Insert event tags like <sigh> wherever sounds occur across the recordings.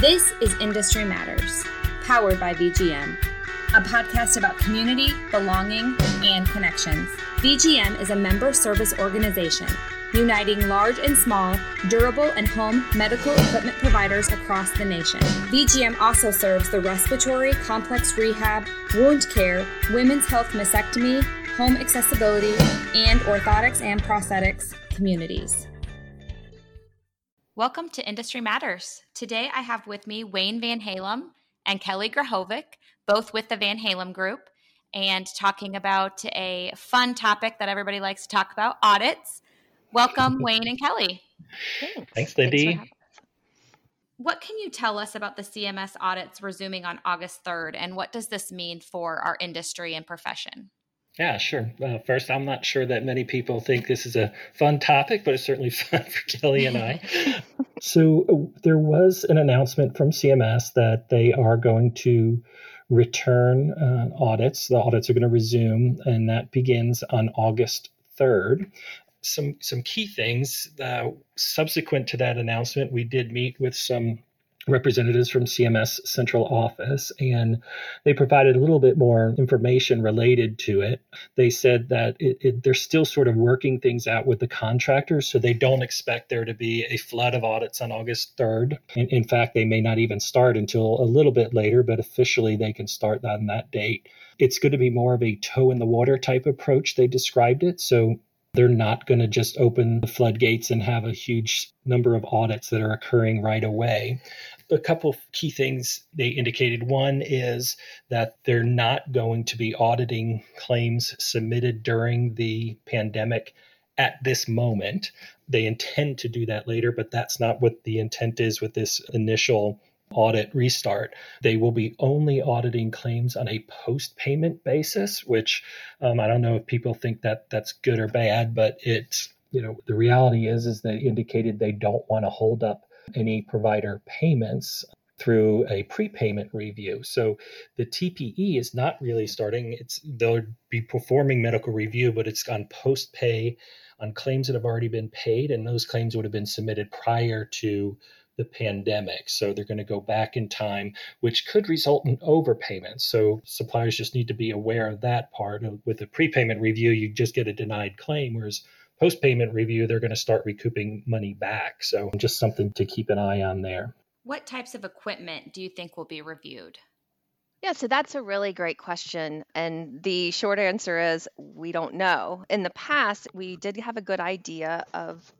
This is Industry Matters, powered by VGM, a podcast about community, belonging, and connections. VGM is a member service organization uniting large and small, durable and home medical equipment providers across the nation. VGM also serves the respiratory, complex rehab, wound care, women's health mastectomy, home accessibility, and orthotics and prosthetics communities. Welcome to Industry Matters. Today I have with me Wayne Van Halem and Kelly Grahovic, both with the Van Halem Group, and talking about a fun topic that everybody likes to talk about audits. Welcome, <laughs> Wayne and Kelly. Thanks, Thanks Lindy. Thanks what can you tell us about the CMS audits resuming on August 3rd, and what does this mean for our industry and profession? Yeah, sure. Uh, first, I'm not sure that many people think this is a fun topic, but it's certainly <laughs> fun for Kelly and I. <laughs> so, uh, there was an announcement from CMS that they are going to return uh, audits. The audits are going to resume, and that begins on August 3rd. Some some key things. Uh, subsequent to that announcement, we did meet with some representatives from CMS central office, and they provided a little bit more information related to it. They said that it, it, they're still sort of working things out with the contractors, so they don't expect there to be a flood of audits on August 3rd. In, in fact, they may not even start until a little bit later, but officially they can start on that date. It's going to be more of a toe in the water type approach, they described it. So they're not going to just open the floodgates and have a huge number of audits that are occurring right away a couple of key things they indicated. One is that they're not going to be auditing claims submitted during the pandemic at this moment. They intend to do that later, but that's not what the intent is with this initial audit restart. They will be only auditing claims on a post payment basis, which um, I don't know if people think that that's good or bad, but it's you know the reality is is they indicated they don't want to hold up any provider payments through a prepayment review. So the TPE is not really starting. It's they'll be performing medical review, but it's on post pay on claims that have already been paid, and those claims would have been submitted prior to the pandemic. So they're going to go back in time, which could result in overpayments. So suppliers just need to be aware of that part. With a prepayment review, you just get a denied claim, whereas post payment review, they're going to start recouping money back. So just something to keep an eye on there. What types of equipment do you think will be reviewed? Yeah, so that's a really great question. And the short answer is we don't know. In the past, we did have a good idea of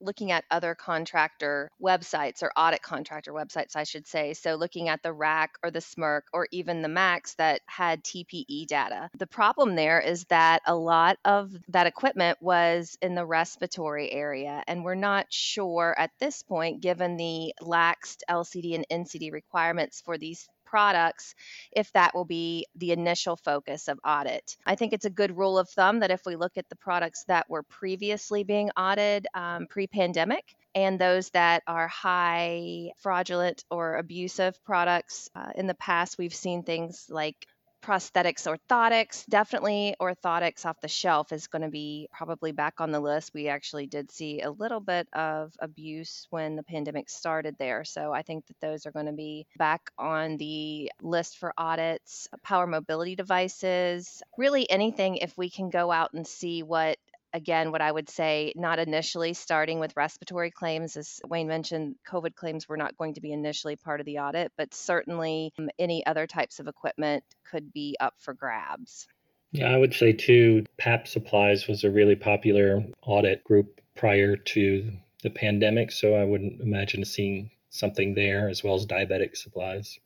looking at other contractor websites or audit contractor websites, I should say. So, looking at the RAC or the SMRC or even the MACs that had TPE data. The problem there is that a lot of that equipment was in the respiratory area, and we're not sure at this point, given the laxed LCD and NCD requirements for these products if that will be the initial focus of audit. I think it's a good rule of thumb that if we look at the products that were previously being audited um, pre pandemic, and those that are high fraudulent or abusive products. Uh, in the past, we've seen things like prosthetics, orthotics. Definitely orthotics off the shelf is going to be probably back on the list. We actually did see a little bit of abuse when the pandemic started there. So I think that those are going to be back on the list for audits. Power mobility devices, really anything if we can go out and see what again, what I would say, not initially starting with respiratory claims, as Wayne mentioned, COVID claims were not going to be initially part of the audit, but certainly um, any other types of equipment could be up for grabs. Yeah, I would say too, PAP Supplies was a really popular audit group prior to the pandemic. So I wouldn't imagine seeing something there as well as diabetic supplies.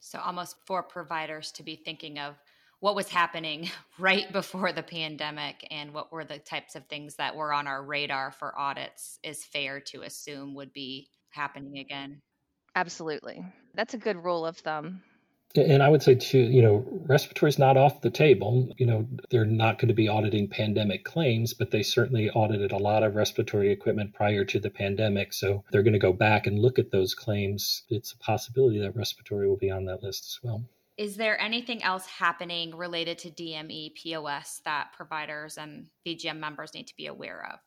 So almost for providers to be thinking of what was happening <laughs> right before the pandemic and what were the types of things that were on our radar for audits is fair to assume would be happening again. Absolutely. That's a good rule of thumb. And I would say too, you know, respiratory is not off the table. You know, they're not going to be auditing pandemic claims, but they certainly audited a lot of respiratory equipment prior to the pandemic. So they're going to go back and look at those claims. It's a possibility that respiratory will be on that list as well. Is there anything else happening related to DME POS that providers and VGM members need to be aware of?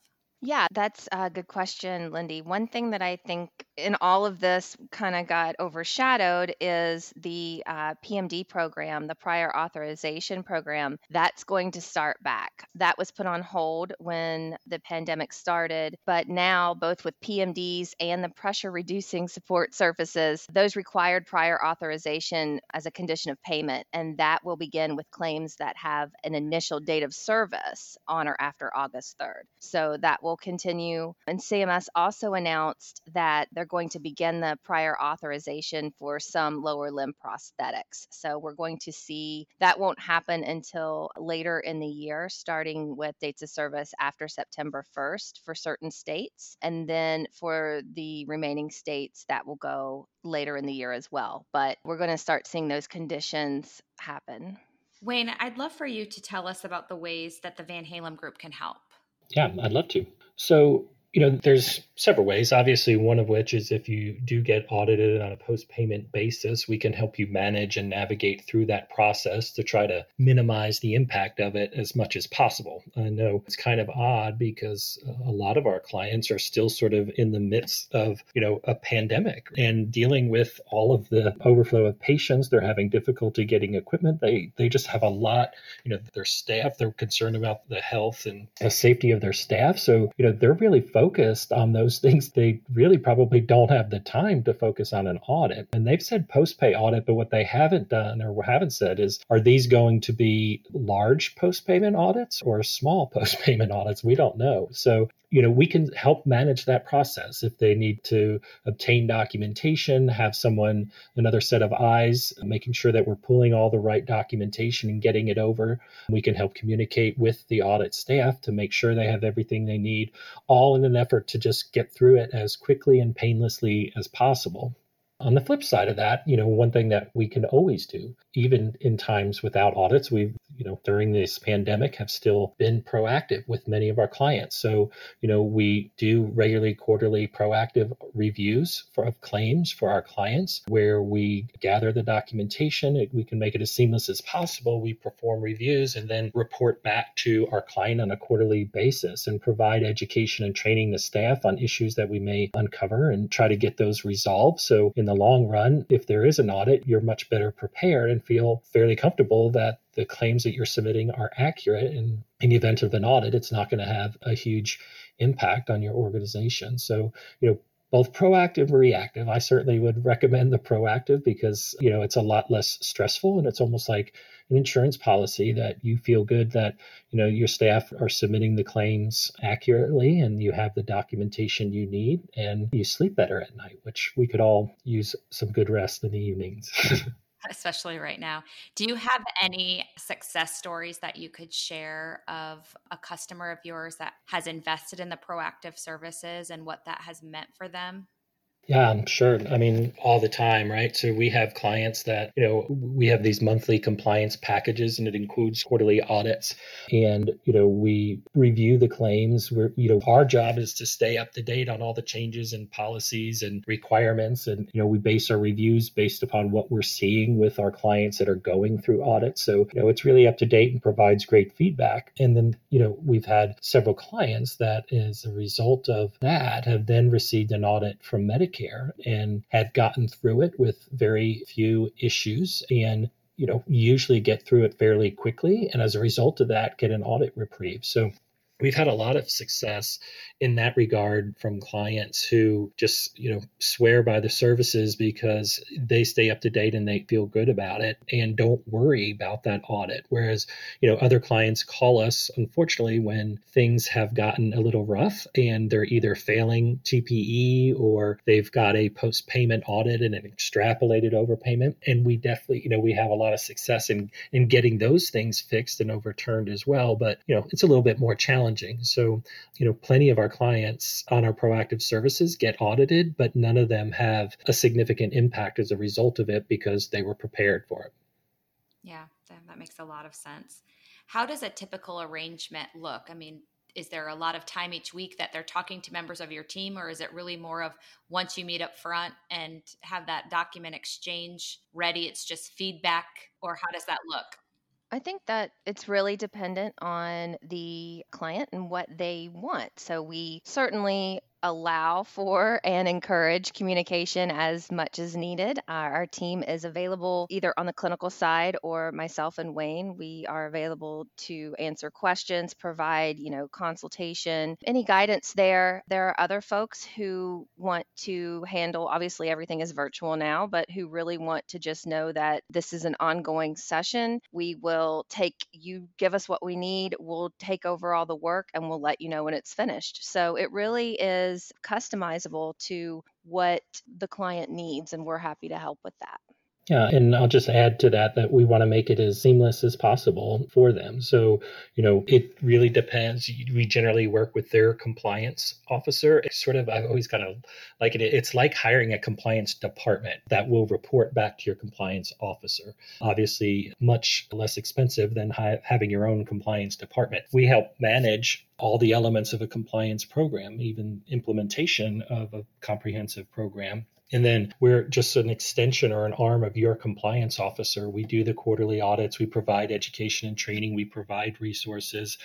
Yeah, that's a good question, Lindy. One thing that I think in all of this kind of got overshadowed is the uh, PMD program, the prior authorization program. That's going to start back. That was put on hold when the pandemic started, but now, both with PMDs and the pressure reducing support services, those required prior authorization as a condition of payment. And that will begin with claims that have an initial date of service on or after August 3rd. So that will will continue. And CMS also announced that they're going to begin the prior authorization for some lower limb prosthetics. So we're going to see that won't happen until later in the year, starting with dates of service after September 1st for certain states. And then for the remaining states, that will go later in the year as well. But we're going to start seeing those conditions happen. Wayne, I'd love for you to tell us about the ways that the Van Halem Group can help. Yeah, I'd love to. So, you know, there's several ways. Obviously, one of which is if you do get audited on a post payment basis, we can help you manage and navigate through that process to try to minimize the impact of it as much as possible. I know it's kind of odd because a lot of our clients are still sort of in the midst of, you know, a pandemic and dealing with all of the overflow of patients. They're having difficulty getting equipment. They they just have a lot, you know, their staff, they're concerned about the health and the safety of their staff. So, you know, they're really focused on those things. They really probably don't have the time to focus on an audit. And they've said post pay audit, but what they haven't done or haven't said is are these going to be large post payment audits or small <laughs> post payment audits? We don't know. So you know, we can help manage that process if they need to obtain documentation, have someone, another set of eyes, making sure that we're pulling all the right documentation and getting it over. We can help communicate with the audit staff to make sure they have everything they need, all in an effort to just get through it as quickly and painlessly as possible. On the flip side of that, you know, one thing that we can always do, even in times without audits, we've you know, during this pandemic have still been proactive with many of our clients. So, you know, we do regularly quarterly proactive reviews for, of claims for our clients where we gather the documentation. We can make it as seamless as possible. We perform reviews and then report back to our client on a quarterly basis and provide education and training the staff on issues that we may uncover and try to get those resolved. So, in the long run, if there is an audit, you're much better prepared and feel fairly comfortable that the claims that you're submitting are accurate. And in the event of an audit, it's not going to have a huge impact on your organization. So, you know, both proactive and reactive. I certainly would recommend the proactive because, you know, it's a lot less stressful and it's almost like an insurance policy that you feel good that, you know, your staff are submitting the claims accurately and you have the documentation you need and you sleep better at night, which we could all use some good rest in the evenings. <laughs> especially right now. Do you have any success stories that you could share of a customer of yours that has invested in the proactive services and what that has meant for them? Yeah, I'm sure. I mean, all the time, right? So we have clients that, you know, we have these monthly compliance packages and it includes quarterly audits. And, you know, we review the claims. We're, you know, our job is to stay up to date on all the changes and policies and requirements. And, you know, we base our reviews based upon what we're seeing with our clients that are going through audits. So, you know, it's really up to date and provides great feedback. And then, you know, we've had several clients that as a result of that have then received an audit from Medicare Medicare and have gotten through it with very few issues and you know usually get through it fairly quickly and as a result of that get an audit reprieve. So we've had a lot of success in that regard from clients who just you know swear by the services because they stay up to date and they feel good about it and don't worry about that audit. Whereas you know other clients call us unfortunately when things have gotten a little rough and they're either failing TPE or they've got a post payment audit and an extrapolated overpayment. And we definitely you know we have a lot of success in in getting those things fixed and overturned as well. But you know it's a little bit more challenging so you know plenty of our clients on our proactive services get audited, but none of them have a significant impact as a result of it because they were prepared for it. Yeah, that makes a lot of sense. How does a typical arrangement look? I mean, is there a lot of time each week that they're talking to members of your team or is it really more of once you meet up front and have that document exchange ready it's just feedback or how does that look I think that it's really dependent on the client and what they want. So we certainly allow for and encourage communication as much as needed. Our, our, team is available either on the clinical side or myself and Wayne. We are available to answer questions, provide, you know, consultation, any guidance there. There are other folks who want to handle obviously everything is virtual now, but who really want to just know that this is an ongoing session. We will take you give us what we need, we'll take over all the work and we'll let you know when it's finished. So it really is is customizable to what the client needs, and we're happy to help with that. Yeah, and I'll just add to that that we want to make it as seamless as possible for them. So, you know, it really depends. We generally work with their compliance officer. It's sort of, I've always kind of like it. It's like hiring a compliance department that will report back to your compliance officer. Obviously, much less expensive than hi- having your own compliance department. We help manage all the elements of a compliance program, even implementation of a comprehensive program. And then we're just an extension or an arm of your compliance officer. We do the quarterly audits, we provide education and training, we provide resources.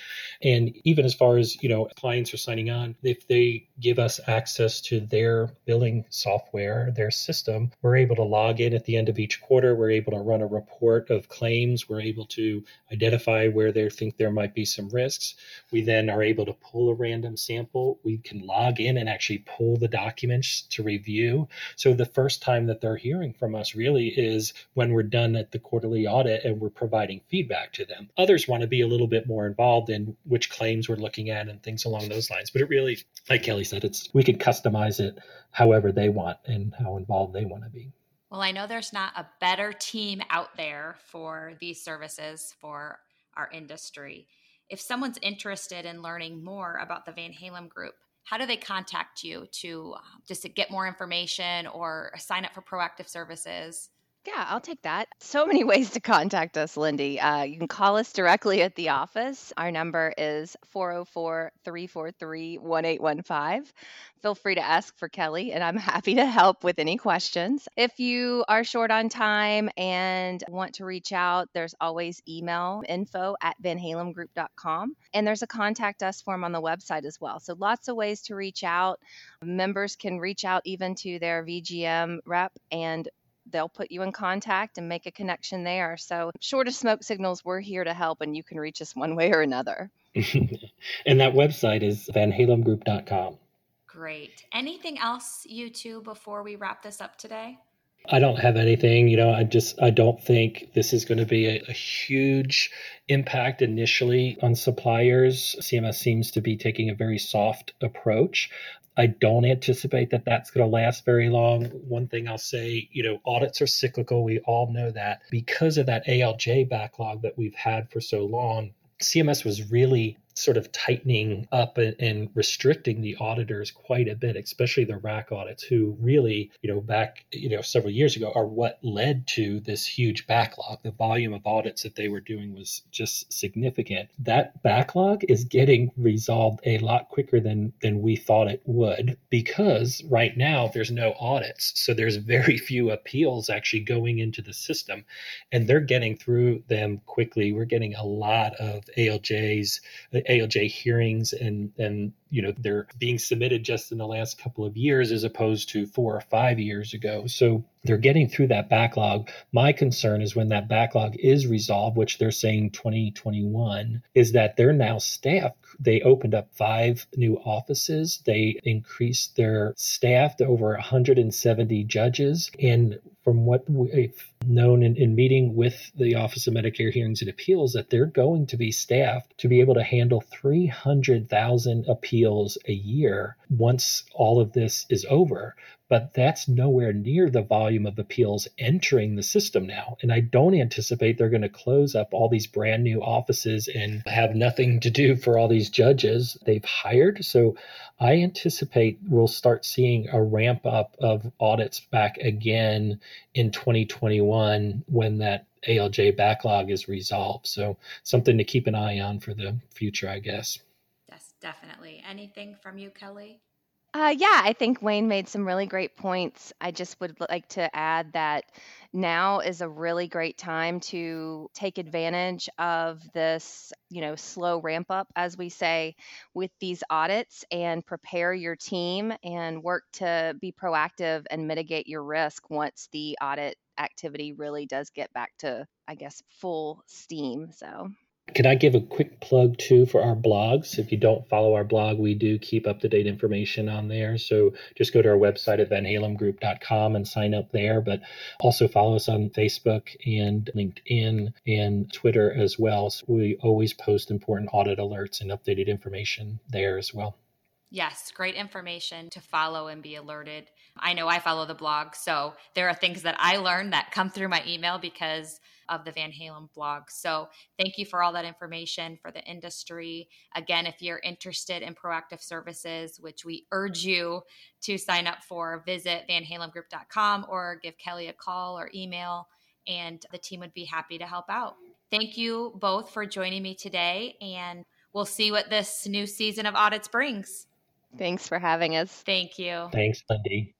And even as far as, you know, clients are signing on, if they give us access to their billing software, their system, we're able to log in at the end of each quarter. We're able to run a report of claims. We're able to identify where they think there might be some risks. We then are able to pull a random sample. We can log in and actually pull the documents to review. So the first time that they're hearing from us really is when we're done at the quarterly audit and we're providing feedback to them. Others want to be a little bit more involved in which claims we're looking at and things along those lines. But it really, like Kelly said, it's we could customize it however they want and how involved they want to be. Well, I know there's not a better team out there for these services for our industry. If someone's interested in learning more about the Van Halem Group, how do they contact you to uh, just to get more information or sign up for proactive services? Yeah, I'll take that. So many <laughs> ways to contact us, Lindy. Uh, you can call us directly at the office. Our number is 404 343 1815. Feel free to ask for Kelly, and I'm <laughs> happy to help with any questions. If you are short on time and want to reach out, there's always email info at vanhalemgroup.com. And there's a contact us form on the website as well. So lots of ways to reach out. Members can reach out even to their VGM rep and they'll put you in contact and make a connection there. So, short of smoke signals, we're here to help, and you can reach us one way or another. <laughs> and that website is vanhalemgroup.com. Great. Anything else, you two, before we wrap this up today? I don't have anything. You know, I just I don't think this is going to be a, a, huge impact initially on suppliers. CMS seems to be taking a very soft approach. I don't anticipate that that's going to last very long. One thing I'll say, you know, audits are cyclical. We all know that. Because of that ALJ backlog that we've had for so long, CMS was really sort of tightening up and, and, restricting the auditors quite a bit, especially the RAC audits, who really, you know, back, you know, several years ago are what led to this huge backlog. The volume of audits that they were doing was just significant. That backlog is getting resolved a lot quicker than than we thought it would because right now there's no audits. So there's very few appeals actually going into the system and they're getting through them quickly. We're getting a lot of ALJs ALJ hearings and and you know they're being submitted just in the last couple of years as opposed to four or five years ago. So they're getting through that backlog. My concern is when that backlog is resolved, which they're saying 2021, is that they're now staffed. They opened up five new offices. They increased their staff to over 170 judges. And from what we've known in, in meeting with the Office of Medicare Hearings and Appeals, that they're going to be staffed to be able to handle 300,000 appeals a year once all of this is over but that's nowhere near the volume of appeals entering the system now. And I don't anticipate they're going to close up all these brand new offices and have nothing to do for all these judges they've hired. So I anticipate we'll start seeing a ramp up of audits back again in 2021 when that ALJ backlog is resolved. So something to keep an eye on for the future, I guess. Yes, definitely. Anything from you, Kelly? Uh, yeah, I think Wayne made some really great points. I just would like to add that now is a really great time to take advantage of this, you know, slow ramp up, as we say, with these audits and prepare your team and work to be proactive and mitigate your risk once the audit activity really does get back to, I guess, full steam. So. Can I give a quick plug too for our blogs? If you don't follow our blog, we do keep up to date information on there. So just go to our website at vanhalemgroup.com and sign up there. But also follow us on Facebook and LinkedIn and Twitter as well. So we always post important audit alerts and updated information there as well. Yes, great information to follow and be alerted. I know I follow the blog, so there are things that I learn that come through my email because of the Van Halem blog. So thank you for all that information for the industry. Again, if you're interested in proactive services, which we urge you to sign up for, visit vanhalemgroup.com or give Kelly a call or email, and the team would be happy to help out. Thank you both for joining me today, and we'll see what this new season of audits brings. Thanks for having us. Thank you. Thanks, Lindy.